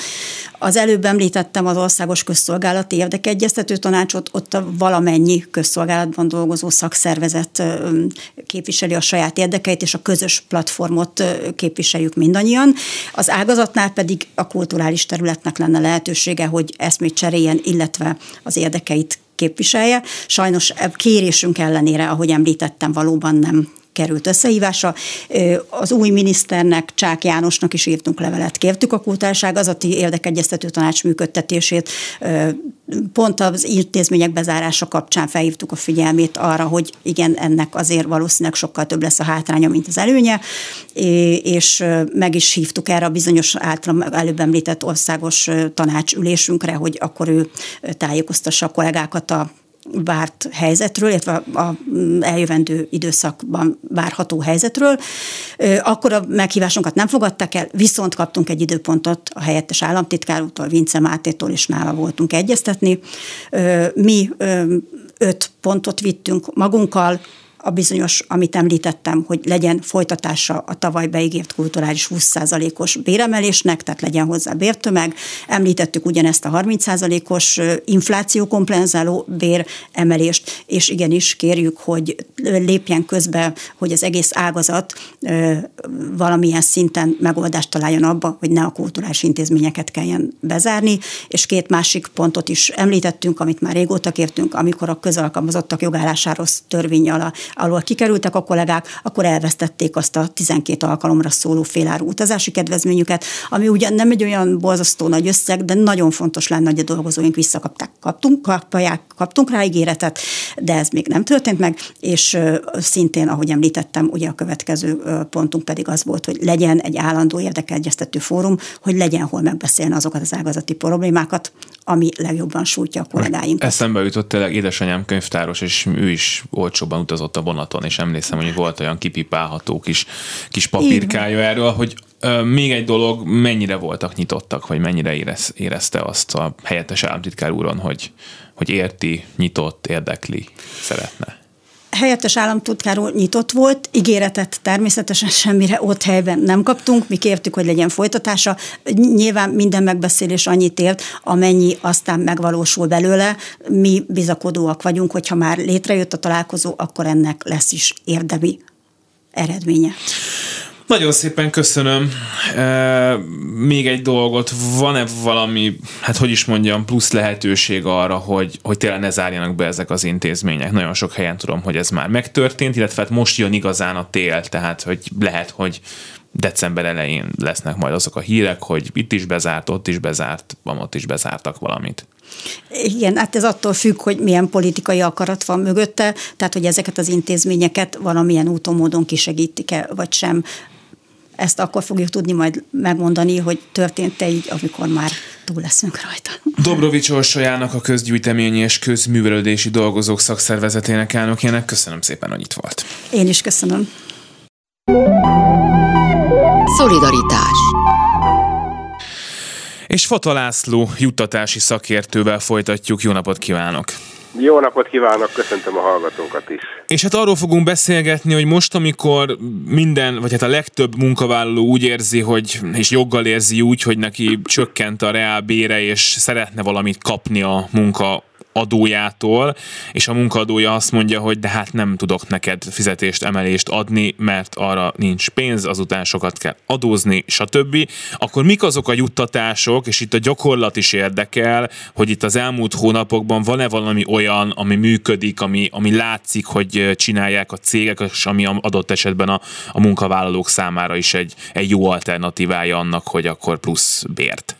Az előbb említettem az Országos Közszolgálati Érdekegyeztető Tanácsot, ott a valamennyi közszolgálatban dolgozó szakszervezet képviseli a saját érdekeit, és a közös platformot képviseljük mindannyian. Az ágazatnál pedig a kulturális területnek lenne lehetősége, hogy eszmét cseréljen, illetve az érdekeit képviselje. Sajnos kérésünk ellenére, ahogy említettem, valóban nem került összehívásra. Az új miniszternek, Csák Jánosnak is írtunk levelet. Kértük a kultúrságazati érdekegyeztető tanács működtetését. Pont az intézmények bezárása kapcsán felhívtuk a figyelmét arra, hogy igen, ennek azért valószínűleg sokkal több lesz a hátránya, mint az előnye, és meg is hívtuk erre a bizonyos általam előbb említett országos tanácsülésünkre, hogy akkor ő tájékoztassa a kollégákat a várt helyzetről, illetve a eljövendő időszakban várható helyzetről. Akkor a meghívásunkat nem fogadták el, viszont kaptunk egy időpontot a helyettes államtitkárútól, Vince Mátétól és nála voltunk egyeztetni. Mi öt pontot vittünk magunkkal, a bizonyos, amit említettem, hogy legyen folytatása a tavaly beígért kulturális 20%-os béremelésnek, tehát legyen hozzá bértömeg. Említettük ugyanezt a 30%-os inflációkompenzáló béremelést, és igenis kérjük, hogy lépjen közbe, hogy az egész ágazat valamilyen szinten megoldást találjon abba, hogy ne a kulturális intézményeket kelljen bezárni, és két másik pontot is említettünk, amit már régóta kértünk, amikor a közalkalmazottak jogállásáról törvény alá, alól kikerültek a kollégák, akkor elvesztették azt a 12 alkalomra szóló féláru utazási kedvezményüket, ami ugyan nem egy olyan borzasztó nagy összeg, de nagyon fontos lenne, hogy a dolgozóink visszakapták. Kaptunk, kapják, kaptunk rá ígéretet, de ez még nem történt meg, és szintén, ahogy említettem, ugye a következő pontunk pedig az volt, hogy legyen egy állandó érdekelgyeztető fórum, hogy legyen hol megbeszélni azokat az ágazati problémákat, ami legjobban sújtja a kollégáinkat. Eszembe jutott tényleg édesanyám könyvtáros, és ő is olcsóban utazott a vonaton, és emlékszem, hogy volt olyan kipipálható kis, kis papírkája erről, hogy még egy dolog, mennyire voltak nyitottak, vagy mennyire érez, érezte azt a helyettes államtitkár úron, hogy, hogy érti, nyitott, érdekli, szeretne? Helyettes államtitkár nyitott volt, ígéretet természetesen semmire ott helyben nem kaptunk, mi kértük, hogy legyen folytatása. Nyilván minden megbeszélés annyit ért, amennyi aztán megvalósul belőle. Mi bizakodóak vagyunk, hogyha már létrejött a találkozó, akkor ennek lesz is érdemi eredménye. Nagyon szépen köszönöm. Még egy dolgot, van-e valami, hát hogy is mondjam, plusz lehetőség arra, hogy, hogy tényleg ne zárjanak be ezek az intézmények? Nagyon sok helyen tudom, hogy ez már megtörtént, illetve hát most jön igazán a tél, tehát hogy lehet, hogy december elején lesznek majd azok a hírek, hogy itt is bezárt, ott is bezárt, ott is bezártak valamit. Igen, hát ez attól függ, hogy milyen politikai akarat van mögötte, tehát hogy ezeket az intézményeket valamilyen úton, módon kisegítik-e, vagy sem. Ezt akkor fogjuk tudni majd megmondani, hogy történt-e így, amikor már túl leszünk rajta. Dobrovics Orsolyának a közgyűjteményi és közművelődési dolgozók szakszervezetének elnökének köszönöm szépen, hogy itt volt. Én is köszönöm. Szolidaritás És Fata László juttatási szakértővel folytatjuk. Jó napot kívánok! Jó napot kívánok, köszöntöm a hallgatókat is. És hát arról fogunk beszélgetni, hogy most, amikor minden, vagy hát a legtöbb munkavállaló úgy érzi, hogy, és joggal érzi úgy, hogy neki csökkent a reál bére, és szeretne valamit kapni a munka adójától, és a munkadója azt mondja, hogy de hát nem tudok neked fizetést, emelést adni, mert arra nincs pénz, azután sokat kell adózni, stb. Akkor mik azok a juttatások, és itt a gyakorlat is érdekel, hogy itt az elmúlt hónapokban van-e valami olyan, ami működik, ami, ami látszik, hogy csinálják a cégek, és ami adott esetben a, a munkavállalók számára is egy, egy jó alternatívája annak, hogy akkor plusz bért.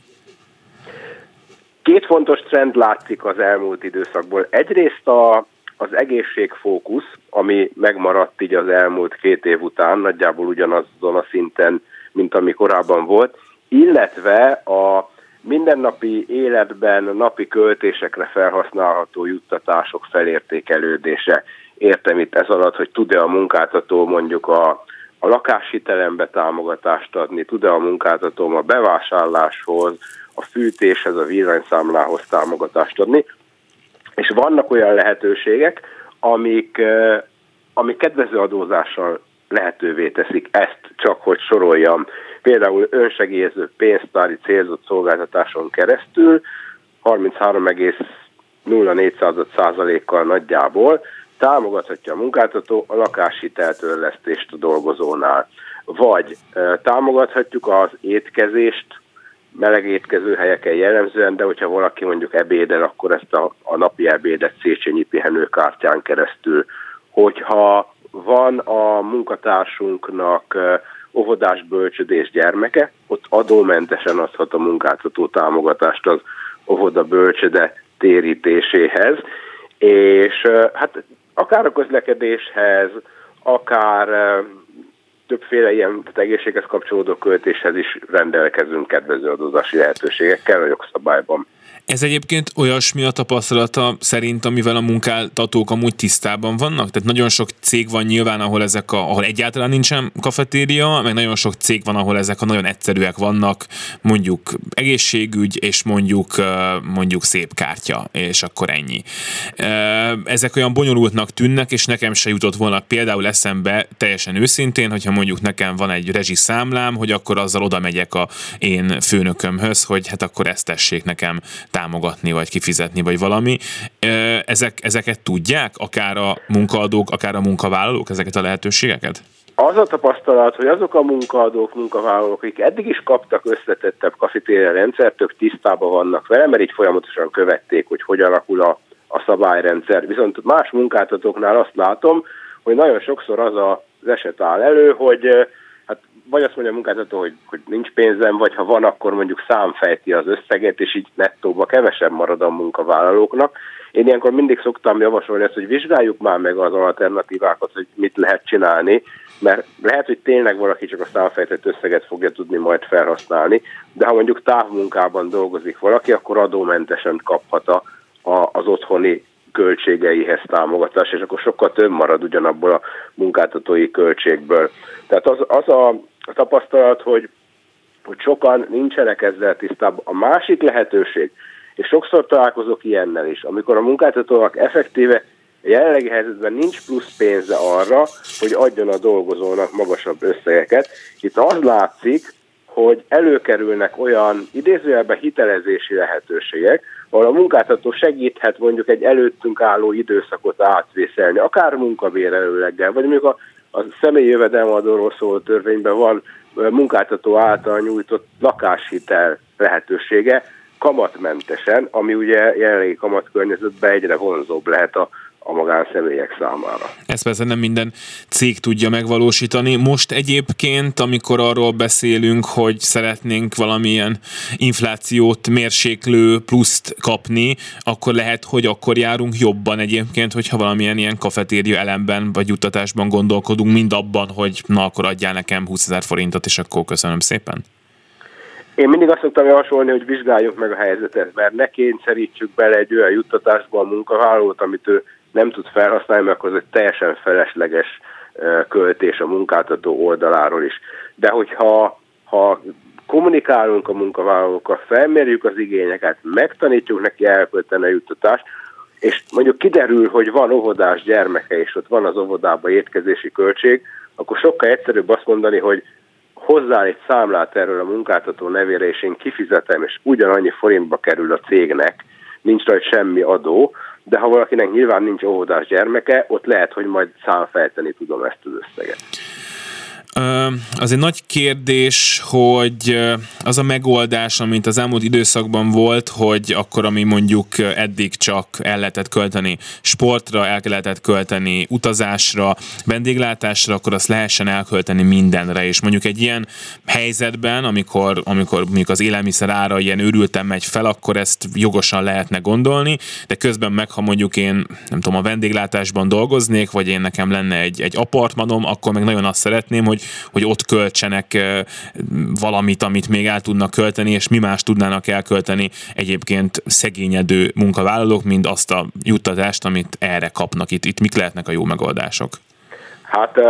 Két fontos trend látszik az elmúlt időszakból. Egyrészt a, az egészségfókusz, ami megmaradt így az elmúlt két év után, nagyjából ugyanazon a szinten, mint ami korábban volt, illetve a mindennapi életben napi költésekre felhasználható juttatások felértékelődése. Értem itt ez alatt, hogy tud-e a munkáltató mondjuk a, a lakáshitelembe támogatást adni, tud-e a munkáltató a bevásárláshoz, a fűtéshez, a villanyszámlához támogatást adni. És vannak olyan lehetőségek, amik, amik kedvező adózással lehetővé teszik ezt, csak hogy soroljam. Például önsegélyező pénztári célzott szolgáltatáson keresztül 33,04%-kal nagyjából támogathatja a munkáltató a lakáshiteltörlesztést a dolgozónál. Vagy támogathatjuk az étkezést meleg étkező helyeken jellemzően, de hogyha valaki mondjuk ebédel, akkor ezt a, a napi ebédet Széchenyi pihenőkártyán keresztül. Hogyha van a munkatársunknak óvodás bölcsödés gyermeke, ott adómentesen adhat a munkáltató támogatást az óvoda bölcsöde térítéséhez, és hát akár a közlekedéshez, akár többféle ilyen egészséghez kapcsolódó költéshez is rendelkezünk kedvező adózási lehetőségekkel a jogszabályban Ez egyébként olyasmi a tapasztalata szerint, amivel a munkáltatók amúgy tisztában vannak? Tehát nagyon sok cég van nyilván, ahol ezek a, ahol egyáltalán nincsen kafetéria, meg nagyon sok cég van, ahol ezek a nagyon egyszerűek vannak, mondjuk egészségügy, és mondjuk mondjuk szép kártya, és akkor ennyi. Ezek olyan bonyolultnak tűnnek, és nekem se jutott volna például eszembe teljesen őszintén, hogyha mondjuk nekem van egy számlám, hogy akkor azzal oda megyek a én főnökömhöz, hogy hát akkor ezt tessék nekem támogatni, vagy kifizetni, vagy valami. Ezek, ezeket tudják, akár a munkaadók, akár a munkavállalók, ezeket a lehetőségeket? Az a tapasztalat, hogy azok a munkaadók, munkavállalók, akik eddig is kaptak összetettebb kafetéria rendszert, tök tisztában vannak vele, mert így folyamatosan követték, hogy hogy alakul a, a szabályrendszer. Viszont más munkáltatóknál azt látom, hogy nagyon sokszor az az eset áll elő, hogy vagy azt mondja a munkáltató, hogy, hogy nincs pénzem, vagy ha van, akkor mondjuk számfejti az összeget, és így nettóba kevesebb marad a munkavállalóknak. Én ilyenkor mindig szoktam javasolni ezt, hogy vizsgáljuk már meg az alternatívákat, hogy mit lehet csinálni, mert lehet, hogy tényleg valaki csak a számfejtett összeget fogja tudni majd felhasználni, de ha mondjuk távmunkában dolgozik valaki, akkor adómentesen kaphat a, a, az otthoni költségeihez támogatás, és akkor sokkal több marad ugyanabból a munkáltatói költségből. Tehát az, az a tapasztalat, hogy, hogy sokan nincsenek ezzel tisztában. A másik lehetőség, és sokszor találkozok ilyennel is, amikor a munkáltatónak effektíve jelenlegi helyzetben nincs plusz pénze arra, hogy adjon a dolgozónak magasabb összegeket. Itt az látszik, hogy előkerülnek olyan idézőjelben hitelezési lehetőségek, ahol a munkáltató segíthet mondjuk egy előttünk álló időszakot átvészelni, akár munkabérelőleggel, vagy mondjuk a a személyi jövedelmadóról szóló törvényben van munkáltató által nyújtott lakáshitel lehetősége kamatmentesen, ami ugye jelenlegi kamatkörnyezetben egyre vonzóbb lehet a a magánszemélyek számára. Ezt persze nem minden cég tudja megvalósítani. Most egyébként, amikor arról beszélünk, hogy szeretnénk valamilyen inflációt mérséklő pluszt kapni, akkor lehet, hogy akkor járunk jobban egyébként, hogyha valamilyen ilyen kafetéria elemben vagy juttatásban gondolkodunk, mind abban, hogy na akkor adjál nekem 20 ezer forintot, és akkor köszönöm szépen. Én mindig azt szoktam javasolni, hogy vizsgáljuk meg a helyzetet, mert ne kényszerítsük bele egy olyan juttatásba a munkavállalót, amit ő nem tud felhasználni, mert akkor ez egy teljesen felesleges költés a munkáltató oldaláról is. De hogyha ha kommunikálunk a munkavállalókkal, felmérjük az igényeket, megtanítjuk neki elkölteni a juttatást, és mondjuk kiderül, hogy van óvodás gyermeke, és ott van az óvodában étkezési költség, akkor sokkal egyszerűbb azt mondani, hogy hozzá egy számlát erről a munkáltató nevére, és én kifizetem, és ugyanannyi forintba kerül a cégnek, nincs rajta semmi adó, de ha valakinek nyilván nincs óvodás gyermeke, ott lehet, hogy majd számfejteni tudom ezt az összeget. Az egy nagy kérdés, hogy az a megoldás, amit az elmúlt időszakban volt, hogy akkor, ami mondjuk eddig csak el lehetett költeni sportra, el lehetett költeni utazásra, vendéglátásra, akkor azt lehessen elkölteni mindenre, és mondjuk egy ilyen helyzetben, amikor, amikor mondjuk az élelmiszer ára ilyen őrülten megy fel, akkor ezt jogosan lehetne gondolni, de közben meg, ha mondjuk én nem tudom, a vendéglátásban dolgoznék, vagy én nekem lenne egy, egy apartmanom, akkor meg nagyon azt szeretném, hogy hogy ott költsenek valamit, amit még el tudnak költeni, és mi más tudnának elkölteni egyébként szegényedő munkavállalók, mint azt a juttatást, amit erre kapnak. Itt, itt mik lehetnek a jó megoldások? Hát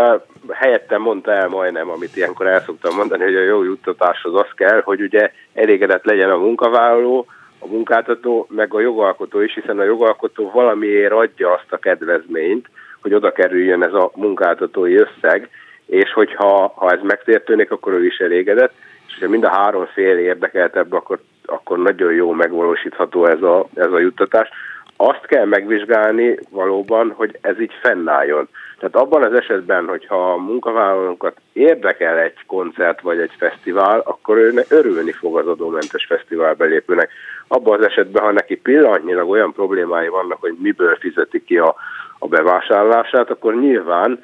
helyettem mondta el majdnem, amit ilyenkor el szoktam mondani, hogy a jó juttatáshoz az kell, hogy ugye elégedett legyen a munkavállaló, a munkáltató, meg a jogalkotó is, hiszen a jogalkotó valamiért adja azt a kedvezményt, hogy oda kerüljön ez a munkáltatói összeg, és hogyha ha ez megtértőnik, akkor ő is elégedett, és ha mind a három fél érdekelt ebbe, akkor, akkor nagyon jó megvalósítható ez a, ez a juttatás. Azt kell megvizsgálni valóban, hogy ez így fennálljon. Tehát abban az esetben, hogyha a munkavállalónkat érdekel egy koncert vagy egy fesztivál, akkor ő örülni fog az adómentes fesztivál belépőnek. Abban az esetben, ha neki pillanatnyilag olyan problémái vannak, hogy miből fizeti ki a, a bevásárlását, akkor nyilván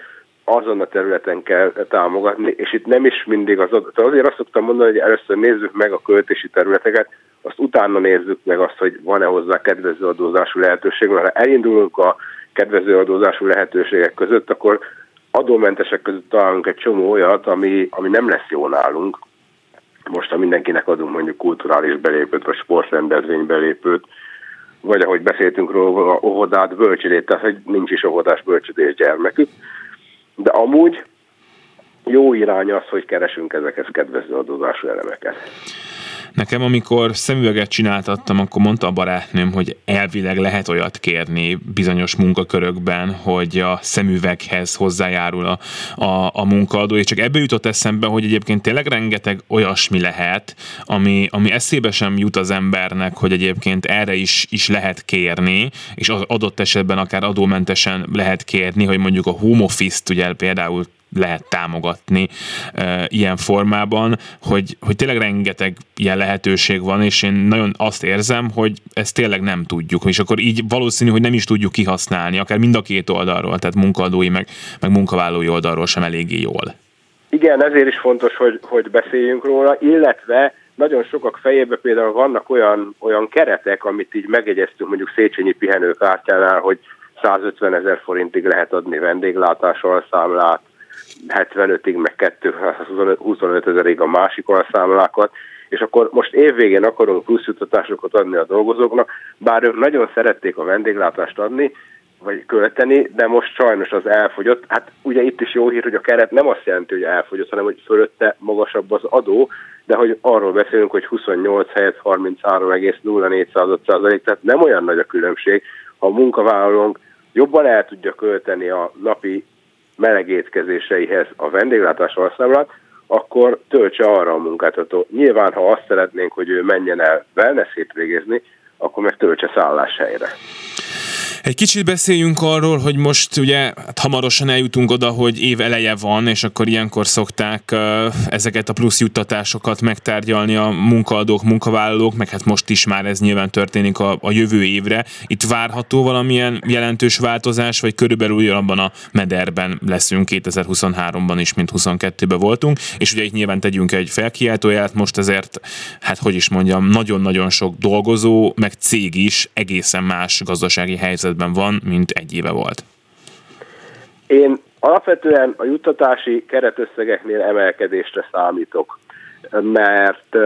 azon a területen kell támogatni, és itt nem is mindig az adat. Azért azt szoktam mondani, hogy először nézzük meg a költési területeket, azt utána nézzük meg azt, hogy van-e hozzá kedvező adózású lehetőség, mert ha elindulunk a kedvező adózású lehetőségek között, akkor adómentesek között találunk egy csomó olyat, ami, ami nem lesz jó nálunk, most ha mindenkinek adunk mondjuk kulturális belépőt, vagy sportrendezvény belépőt, vagy ahogy beszéltünk róla, óvodát, bölcsödét, tehát hogy nincs is óvodás bölcsödés gyermekük. De amúgy jó irány az, hogy keresünk ezekhez kedvező adózású elemeket. Nekem, amikor szemüveget csináltattam, akkor mondta a barátnőm, hogy elvileg lehet olyat kérni bizonyos munkakörökben, hogy a szemüveghez hozzájárul a, a, a munkaadó, és csak ebből jutott eszembe, hogy egyébként tényleg rengeteg olyasmi lehet, ami, ami eszébe sem jut az embernek, hogy egyébként erre is, is lehet kérni, és adott esetben akár adómentesen lehet kérni, hogy mondjuk a home office-t ugye például lehet támogatni e, ilyen formában, hogy, hogy tényleg rengeteg ilyen lehetőség van, és én nagyon azt érzem, hogy ezt tényleg nem tudjuk, és akkor így valószínű, hogy nem is tudjuk kihasználni, akár mind a két oldalról, tehát munkadói meg, meg munkavállalói oldalról sem eléggé jól. Igen, ezért is fontos, hogy, hogy beszéljünk róla, illetve nagyon sokak fejében például vannak olyan, olyan keretek, amit így megjegyeztünk mondjuk Széchenyi pihenőkártyánál, hogy 150 ezer forintig lehet adni vendéglátással számlát, 75-ig, meg 225 ezerig a másik alszámlákat, és akkor most évvégén akarunk plusz jutatásokat adni a dolgozóknak, bár ők nagyon szerették a vendéglátást adni, vagy költeni, de most sajnos az elfogyott. Hát ugye itt is jó hír, hogy a keret nem azt jelenti, hogy elfogyott, hanem hogy fölötte magasabb az adó, de hogy arról beszélünk, hogy 28 helyett 33,04 százalék, tehát nem olyan nagy a különbség, ha a munkavállalónk jobban el tudja költeni a napi melegétkezéseihez a vendéglátás alszámlát, akkor töltse arra a munkáltató. Nyilván, ha azt szeretnénk, hogy ő menjen el wellness végezni, akkor meg töltse szálláshelyre. Egy kicsit beszéljünk arról, hogy most ugye hát hamarosan eljutunk oda, hogy év eleje van, és akkor ilyenkor szokták ezeket a plusz juttatásokat megtárgyalni a munkaadók, munkavállalók, meg hát most is már ez nyilván történik a, a jövő évre. Itt várható valamilyen jelentős változás, vagy körülbelül ugyanabban a mederben leszünk 2023-ban is, mint 22-ben voltunk, és ugye itt nyilván tegyünk egy felkiáltóját, most ezért, hát hogy is mondjam, nagyon-nagyon sok dolgozó, meg cég is egészen más gazdasági helyzet helyzetben van, mint egy éve volt? Én alapvetően a juttatási keretösszegeknél emelkedésre számítok mert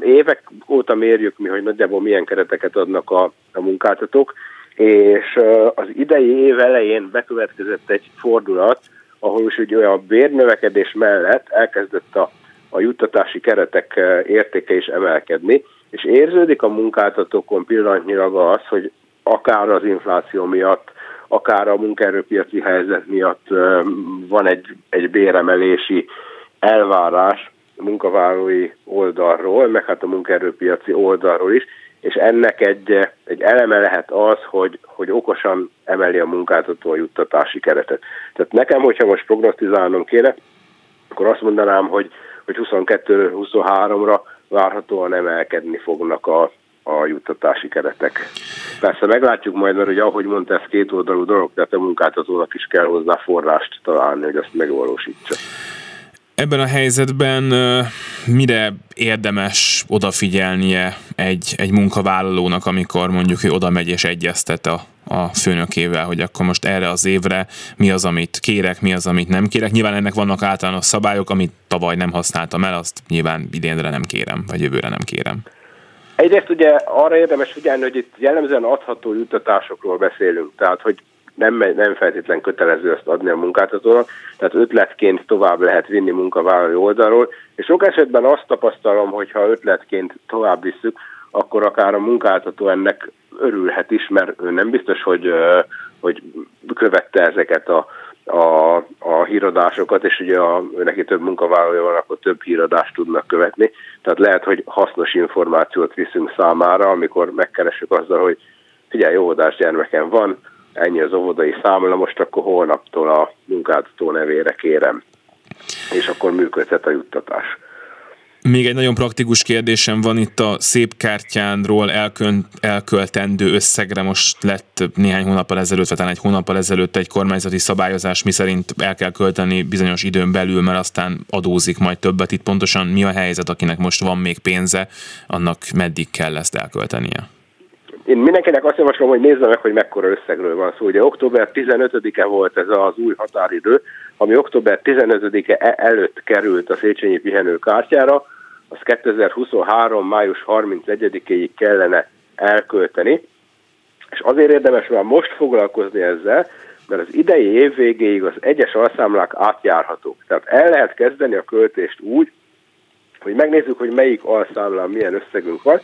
évek óta mérjük mi, hogy nagyjából milyen kereteket adnak a, a munkáltatók, és az idei év elején bekövetkezett egy fordulat, ahol is ugye a bérnövekedés mellett elkezdett a, a juttatási keretek értéke is emelkedni, és érződik a munkáltatókon pillanatnyilag az, hogy akár az infláció miatt, akár a munkaerőpiaci helyzet miatt van egy, egy béremelési elvárás munkavállalói oldalról, meg hát a munkaerőpiaci oldalról is, és ennek egy, egy eleme lehet az, hogy, hogy okosan emeli a munkáltató a juttatási keretet. Tehát nekem, hogyha most prognosztizálnom kéne, akkor azt mondanám, hogy, hogy 22-23-ra várhatóan emelkedni fognak a, a juttatási keretek. Persze meglátjuk majd, mert hogy ahogy mondta, ez két oldalú dolog, tehát a munkáltatónak is kell hozzá forrást találni, hogy azt megvalósítsa. Ebben a helyzetben mire érdemes odafigyelnie egy, egy munkavállalónak, amikor mondjuk ő oda megy és egyeztet a, a főnökével, hogy akkor most erre az évre mi az, amit kérek, mi az, amit nem kérek. Nyilván ennek vannak általános szabályok, amit tavaly nem használtam el, azt nyilván idénre nem kérem, vagy jövőre nem kérem. Egyrészt ugye arra érdemes figyelni, hogy itt jellemzően adható juttatásokról beszélünk, tehát hogy nem, nem feltétlen kötelező ezt adni a munkáltatónak, tehát ötletként tovább lehet vinni munkavállaló oldalról, és sok esetben azt tapasztalom, hogy ha ötletként tovább visszük, akkor akár a munkáltató ennek örülhet is, mert ő nem biztos, hogy, hogy követte ezeket a a, a híradásokat, és ugye a, neki több munkavállalója van, akkor több híradást tudnak követni. Tehát lehet, hogy hasznos információt viszünk számára, amikor megkeresünk azzal, hogy figyelj, óvodás gyermekem van, ennyi az óvodai számla, most akkor holnaptól a munkáltató nevére kérem. És akkor működhet a juttatás. Még egy nagyon praktikus kérdésem van itt a szép kártyánról elkönt, elköltendő összegre most lett néhány hónappal ezelőtt, vagy egy hónappal ezelőtt egy kormányzati szabályozás, miszerint el kell költeni bizonyos időn belül, mert aztán adózik majd többet. Itt pontosan mi a helyzet, akinek most van még pénze, annak meddig kell ezt elköltenie? Én mindenkinek azt javaslom, hogy nézze meg, hogy mekkora összegről van szó. Ugye október 15-e volt ez az új határidő, ami október 15-e előtt került a Széchenyi pihenőkártyára, az 2023. május 31-ig kellene elkölteni, és azért érdemes már most foglalkozni ezzel, mert az idei év végéig az egyes alszámlák átjárhatók. Tehát el lehet kezdeni a költést úgy, hogy megnézzük, hogy melyik alszámlán milyen összegünk van,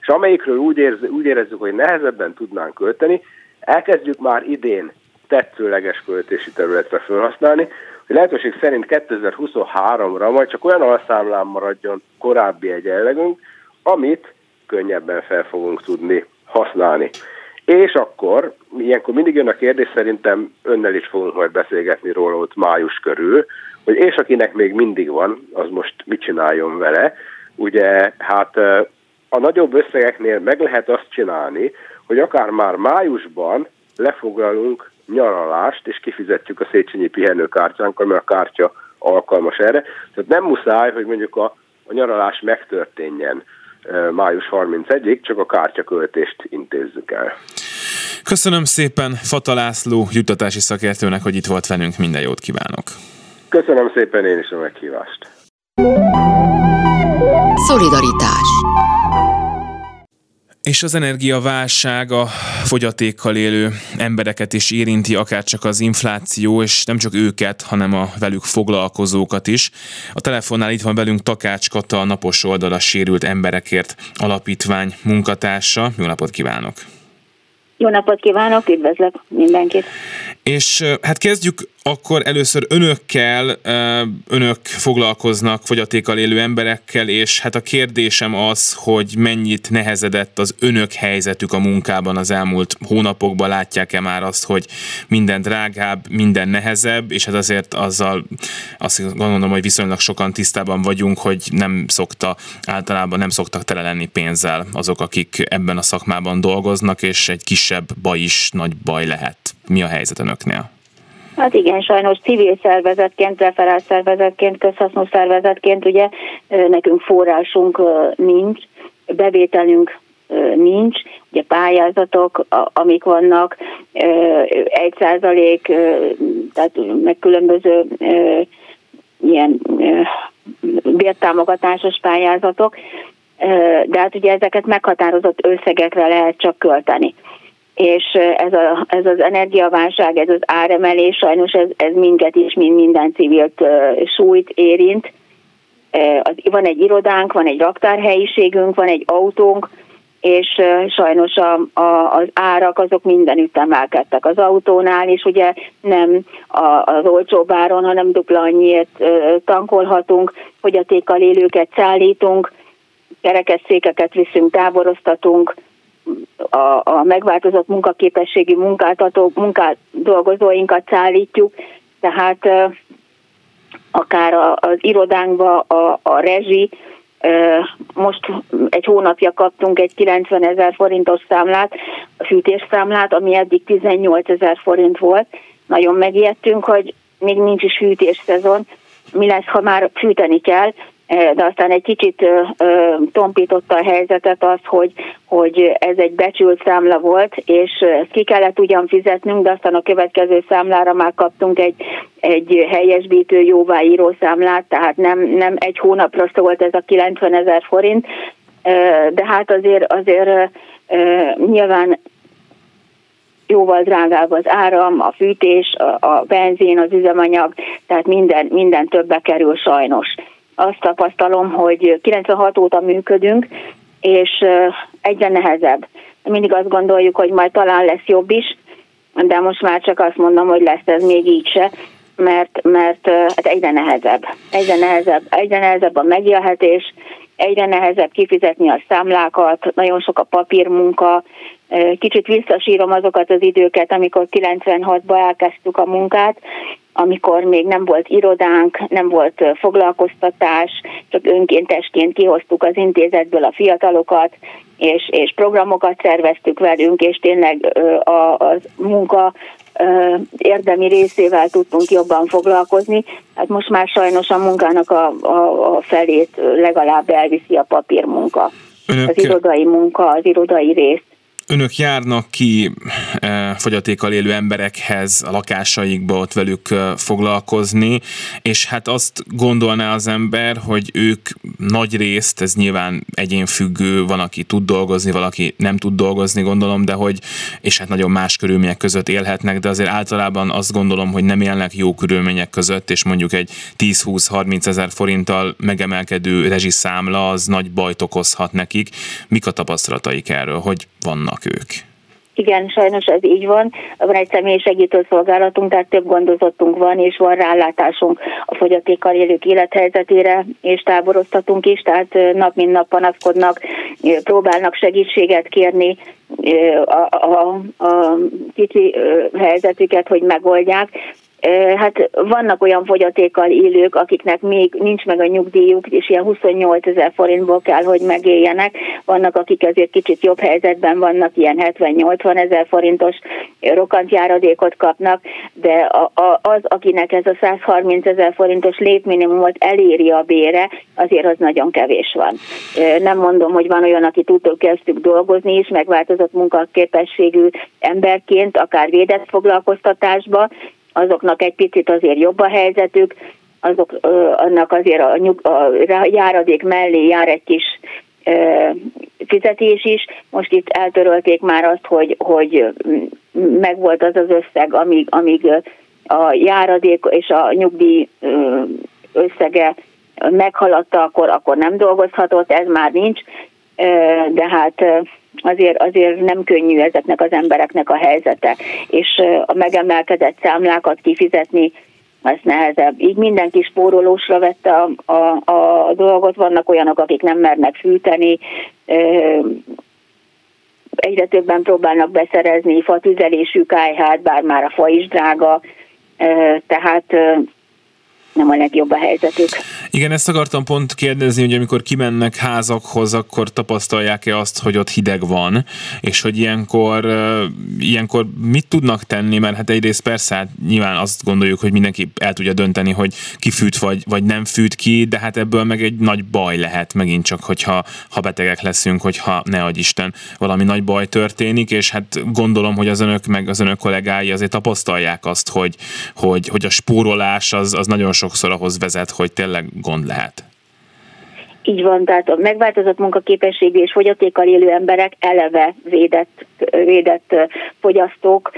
és amelyikről úgy, érz, úgy érezzük, hogy nehezebben tudnánk költeni, elkezdjük már idén tetszőleges költési területre felhasználni, hogy lehetőség szerint 2023-ra majd csak olyan alszámlán maradjon korábbi egyenlegünk, amit könnyebben fel fogunk tudni használni. És akkor, ilyenkor mindig jön a kérdés, szerintem önnel is fogunk majd beszélgetni róla ott május körül, hogy és akinek még mindig van, az most mit csináljon vele. Ugye, hát a nagyobb összegeknél meg lehet azt csinálni, hogy akár már májusban lefoglalunk nyaralást, és kifizetjük a Széchenyi pihenőkártyánk, ami a kártya alkalmas erre. Tehát nem muszáj, hogy mondjuk a, a nyaralás megtörténjen május 31-ig, csak a kártyaköltést intézzük el. Köszönöm szépen Fata László juttatási szakértőnek, hogy itt volt velünk. Minden jót kívánok! Köszönöm szépen én is a meghívást! Szolidaritás és az energiaválság a fogyatékkal élő embereket is érinti, akár csak az infláció, és nem csak őket, hanem a velük foglalkozókat is. A telefonnál itt van velünk Takács Kata, a napos oldala sérült emberekért alapítvány munkatársa. Jó napot kívánok! Jó napot kívánok, üdvözlök mindenkit! És hát kezdjük akkor először önökkel, önök foglalkoznak fogyatékkal élő emberekkel, és hát a kérdésem az, hogy mennyit nehezedett az önök helyzetük a munkában az elmúlt hónapokban, látják-e már azt, hogy minden drágább, minden nehezebb, és hát azért azzal azt gondolom, hogy viszonylag sokan tisztában vagyunk, hogy nem szokta, általában nem szoktak tele lenni pénzzel azok, akik ebben a szakmában dolgoznak, és egy kisebb baj is nagy baj lehet. Mi a helyzet önöknél? Hát igen, sajnos civil szervezetként, referált szervezetként, közhasznú szervezetként ugye nekünk forrásunk nincs, bevételünk nincs, ugye pályázatok, amik vannak, egy százalék, tehát meg különböző ilyen bértámogatásos pályázatok, de hát ugye ezeket meghatározott összegekre lehet csak költeni és ez, a, ez az energiaválság, ez az áremelés, sajnos ez, ez minket is, mint minden civilt sújt, érint. Van egy irodánk, van egy raktárhelyiségünk, van egy autónk, és sajnos a, a, az árak azok mindenütt emelkedtek az autónál, és ugye nem a, az olcsó áron, hanem dupla annyiért tankolhatunk, fogyatékkal élőket szállítunk, kerekesszékeket viszünk, táboroztatunk, a, a megváltozott munkaképességi munkáltató, munkát dolgozóinkat szállítjuk, tehát akár az irodánkba a, a rezsi, most egy hónapja kaptunk egy 90 ezer forintos számlát, a fűtésszámlát, ami eddig 18 ezer forint volt. Nagyon megijedtünk, hogy még nincs is fűtés szezon, mi lesz, ha már fűteni kell, de aztán egy kicsit tompította a helyzetet az, hogy, hogy ez egy becsült számla volt, és ki kellett ugyan fizetnünk, de aztán a következő számlára már kaptunk egy, egy helyesbítő jóváíró számlát, tehát nem, nem egy hónapra szólt ez a 90 ezer forint, de hát azért, azért nyilván jóval drágább az áram, a fűtés, a, a benzin, az üzemanyag, tehát minden, minden többe kerül sajnos azt tapasztalom, hogy 96 óta működünk, és egyre nehezebb. Mindig azt gondoljuk, hogy majd talán lesz jobb is, de most már csak azt mondom, hogy lesz ez még így se, mert, mert hát egyre nehezebb. Egyre nehezebb, egyre nehezebb a megélhetés, egyre nehezebb kifizetni a számlákat, nagyon sok a papírmunka, kicsit visszasírom azokat az időket, amikor 96-ban elkezdtük a munkát, amikor még nem volt irodánk, nem volt foglalkoztatás, csak önkéntesként kihoztuk az intézetből a fiatalokat, és, és programokat szerveztük velünk, és tényleg a, a munka érdemi részével tudtunk jobban foglalkozni. Hát most már sajnos a munkának a, a, a felét legalább elviszi a papírmunka. Önök... Az irodai munka, az irodai rész. Önök járnak ki e, fogyatékkal élő emberekhez a lakásaikba ott velük e, foglalkozni, és hát azt gondolná az ember, hogy ők nagy részt, ez nyilván egyénfüggő, van, aki tud dolgozni, valaki nem tud dolgozni, gondolom, de hogy, és hát nagyon más körülmények között élhetnek, de azért általában azt gondolom, hogy nem élnek jó körülmények között, és mondjuk egy 10-20-30 ezer forinttal megemelkedő rezsiszámla az nagy bajt okozhat nekik. Mik a tapasztalataik erről, hogy vannak ők? Igen, sajnos ez így van. Van egy személyi segítőszolgálatunk, tehát több gondozottunk van, és van rálátásunk a fogyatékkal élők élethelyzetére, és táboroztatunk is, tehát nap mint nap panaszkodnak, próbálnak segítséget kérni, a, a, a kicsi helyzetüket, hogy megoldják, Hát vannak olyan fogyatékkal élők, akiknek még nincs meg a nyugdíjuk, és ilyen 28 ezer forintból kell, hogy megéljenek. Vannak, akik azért kicsit jobb helyzetben vannak, ilyen 70-80 ezer forintos rokkant járadékot kapnak, de az, akinek ez a 130 ezer forintos létminimumot eléri a bére, azért az nagyon kevés van. Nem mondom, hogy van olyan, aki túltól kezdtük dolgozni is, megváltozott munkaképességű emberként, akár védett foglalkoztatásba, azoknak egy picit azért jobb a helyzetük, azok annak azért a, nyug, a járadék mellé jár egy kis fizetés is. Most itt eltörölték már azt, hogy, hogy megvolt az az összeg, amíg, amíg a járadék és a nyugdíj összege meghaladta, akkor, akkor nem dolgozhatott, ez már nincs, de hát azért, azért nem könnyű ezeknek az embereknek a helyzete, és a megemelkedett számlákat kifizetni, az nehezebb. Így mindenki spórolósra vette a, a, a dolgot, vannak olyanok, akik nem mernek fűteni, egyre többen próbálnak beszerezni fatüzelésű kájhát, bár már a fa is drága, tehát nem a legjobb a helyzetük. Igen, ezt akartam pont kérdezni, hogy amikor kimennek házakhoz, akkor tapasztalják-e azt, hogy ott hideg van, és hogy ilyenkor, ilyenkor mit tudnak tenni, mert hát egyrészt persze hát nyilván azt gondoljuk, hogy mindenki el tudja dönteni, hogy ki fűt vagy, vagy nem fűt ki, de hát ebből meg egy nagy baj lehet megint csak, hogyha ha betegek leszünk, hogyha ne adj Isten valami nagy baj történik, és hát gondolom, hogy az önök meg az önök kollégái azért tapasztalják azt, hogy, hogy, hogy a spórolás az, az nagyon sok sokszor ahhoz vezet, hogy tényleg gond lehet. Így van, tehát a megváltozott munkaképességű és fogyatékkal élő emberek eleve védett, védett fogyasztók.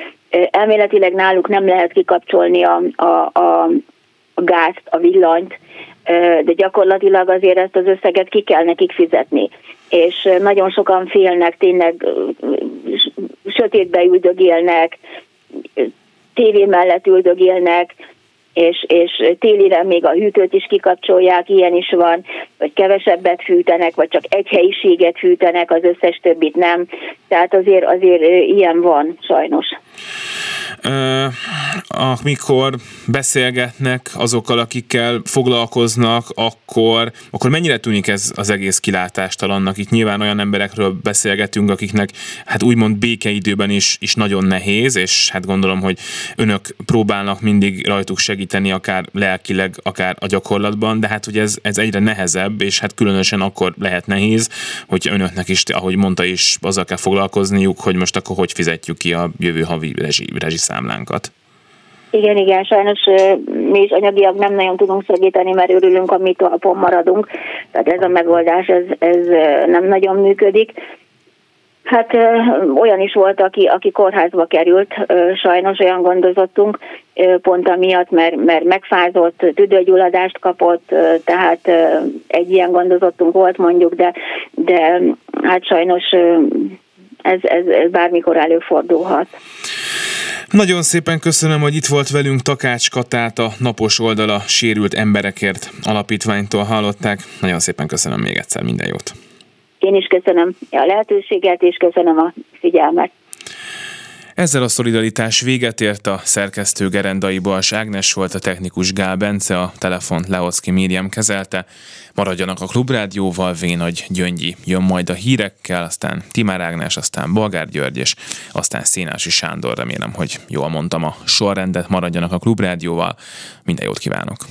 Elméletileg náluk nem lehet kikapcsolni a, a, a, a gázt, a villanyt, de gyakorlatilag azért ezt az összeget ki kell nekik fizetni. És nagyon sokan félnek, tényleg sötétbe üldögélnek, tévé mellett üldögélnek, és, és télire még a hűtőt is kikapcsolják, ilyen is van, vagy kevesebbet fűtenek, vagy csak egy helyiséget fűtenek, az összes többit nem. Tehát azért, azért ilyen van sajnos amikor beszélgetnek azokkal, akikkel foglalkoznak, akkor, akkor mennyire tűnik ez az egész kilátástalannak? Itt nyilván olyan emberekről beszélgetünk, akiknek hát úgymond békeidőben is, is nagyon nehéz, és hát gondolom, hogy önök próbálnak mindig rajtuk segíteni, akár lelkileg, akár a gyakorlatban, de hát ugye ez, ez egyre nehezebb, és hát különösen akkor lehet nehéz, hogy önöknek is, ahogy mondta is, azzal kell foglalkozniuk, hogy most akkor hogy fizetjük ki a jövő havi rezsi, rezsi számlánkat. Igen, igen, sajnos mi is anyagiak nem nagyon tudunk segíteni, mert örülünk, amit alapon maradunk. Tehát ez a megoldás, ez, ez nem nagyon működik. Hát olyan is volt, aki, aki kórházba került, sajnos olyan gondozottunk, pont amiatt, mert, mert megfázott, tüdőgyulladást kapott, tehát egy ilyen gondozottunk volt mondjuk, de, de hát sajnos ez, ez, ez bármikor előfordulhat. Nagyon szépen köszönöm, hogy itt volt velünk Takács Katát, a napos oldala sérült emberekért alapítványtól hallották. Nagyon szépen köszönöm még egyszer, minden jót. Én is köszönöm a lehetőséget, és köszönöm a figyelmet. Ezzel a szolidaritás véget ért a szerkesztő Gerendai Bals Ágnes volt, a technikus Gál Bence, a telefont Leoszki Miriam kezelte. Maradjanak a Klubrádióval, Vénagy Gyöngyi jön majd a hírekkel, aztán Timár Ágnes, aztán Bolgár György, és aztán Szénási Sándor. Remélem, hogy jól mondtam a sorrendet, maradjanak a Klubrádióval. Minden jót kívánok!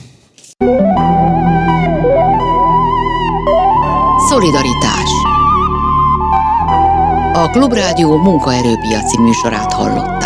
Szolidaritás a Klubrádió munkaerőpiaci műsorát hallott.